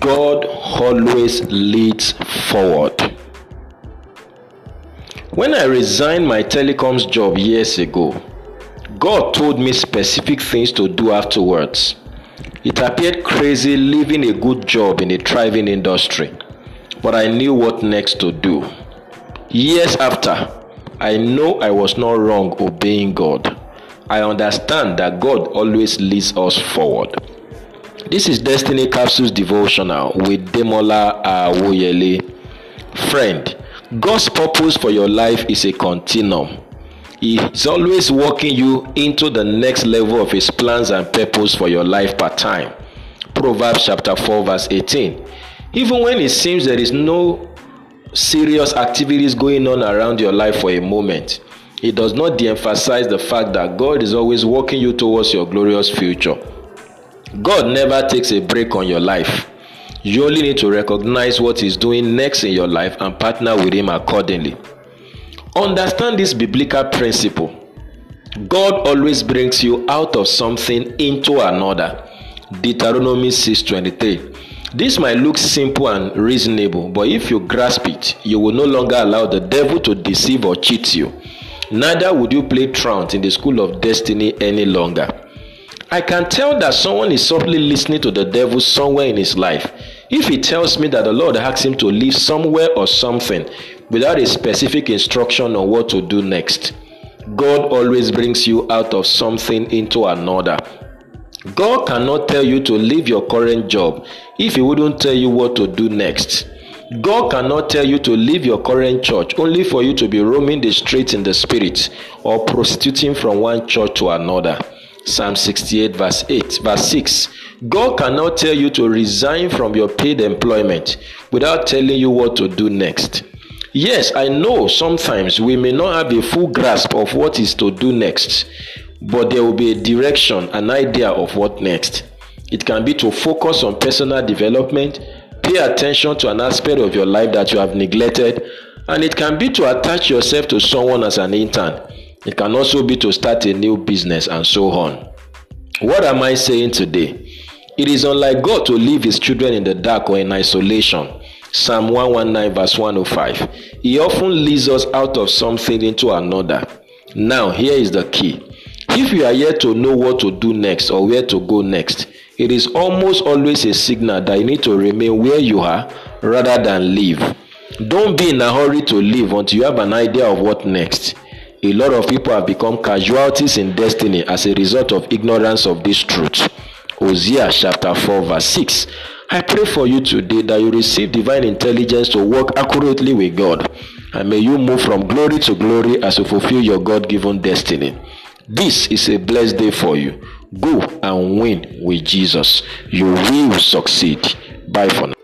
God always leads forward. When I resigned my telecoms job years ago, God told me specific things to do afterwards. It appeared crazy leaving a good job in a thriving industry, but I knew what next to do. Years after, I know I was not wrong obeying God. I understand that God always leads us forward. This is Destiny Capsules Devotional with Demola Awoyele. Friend, God's purpose for your life is a continuum. He is always walking you into the next level of His plans and purpose for your life per time. Proverbs chapter 4, verse 18. Even when it seems there is no serious activities going on around your life for a moment, it does not de emphasize the fact that God is always walking you towards your glorious future. God never takes a break on your life. You only need to recognize what He's doing next in your life and partner with Him accordingly. Understand this biblical principle. God always brings you out of something into another. Deuteronomy 6:23. This might look simple and reasonable, but if you grasp it, you will no longer allow the devil to deceive or cheat you. Neither would you play truant in the school of destiny any longer. I can tell that someone is softly listening to the devil somewhere in his life. If he tells me that the Lord asks him to leave somewhere or something without a specific instruction on what to do next, God always brings you out of something into another. God cannot tell you to leave your current job if He wouldn't tell you what to do next. God cannot tell you to leave your current church only for you to be roaming the streets in the spirit or prostituting from one church to another. Psalm 68, verse 8, verse 6. God cannot tell you to resign from your paid employment without telling you what to do next. Yes, I know sometimes we may not have a full grasp of what is to do next, but there will be a direction, an idea of what next. It can be to focus on personal development, pay attention to an aspect of your life that you have neglected, and it can be to attach yourself to someone as an intern it can also be to start a new business and so on. What am I saying today? It is unlike God to leave his children in the dark or in isolation. Psalm 119, verse 105. He often leads us out of something into another. Now, here is the key. If you are yet to know what to do next or where to go next, it is almost always a signal that you need to remain where you are rather than leave. Don't be in a hurry to leave until you have an idea of what next. A lot of people have become casualties in destiny as a result of ignorance of this truth. Hosea chapter 4 verse 6. I pray for you today that you receive divine intelligence to work accurately with God. And may you move from glory to glory as you fulfill your God given destiny. This is a blessed day for you. Go and win with Jesus. You will succeed. Bye for now.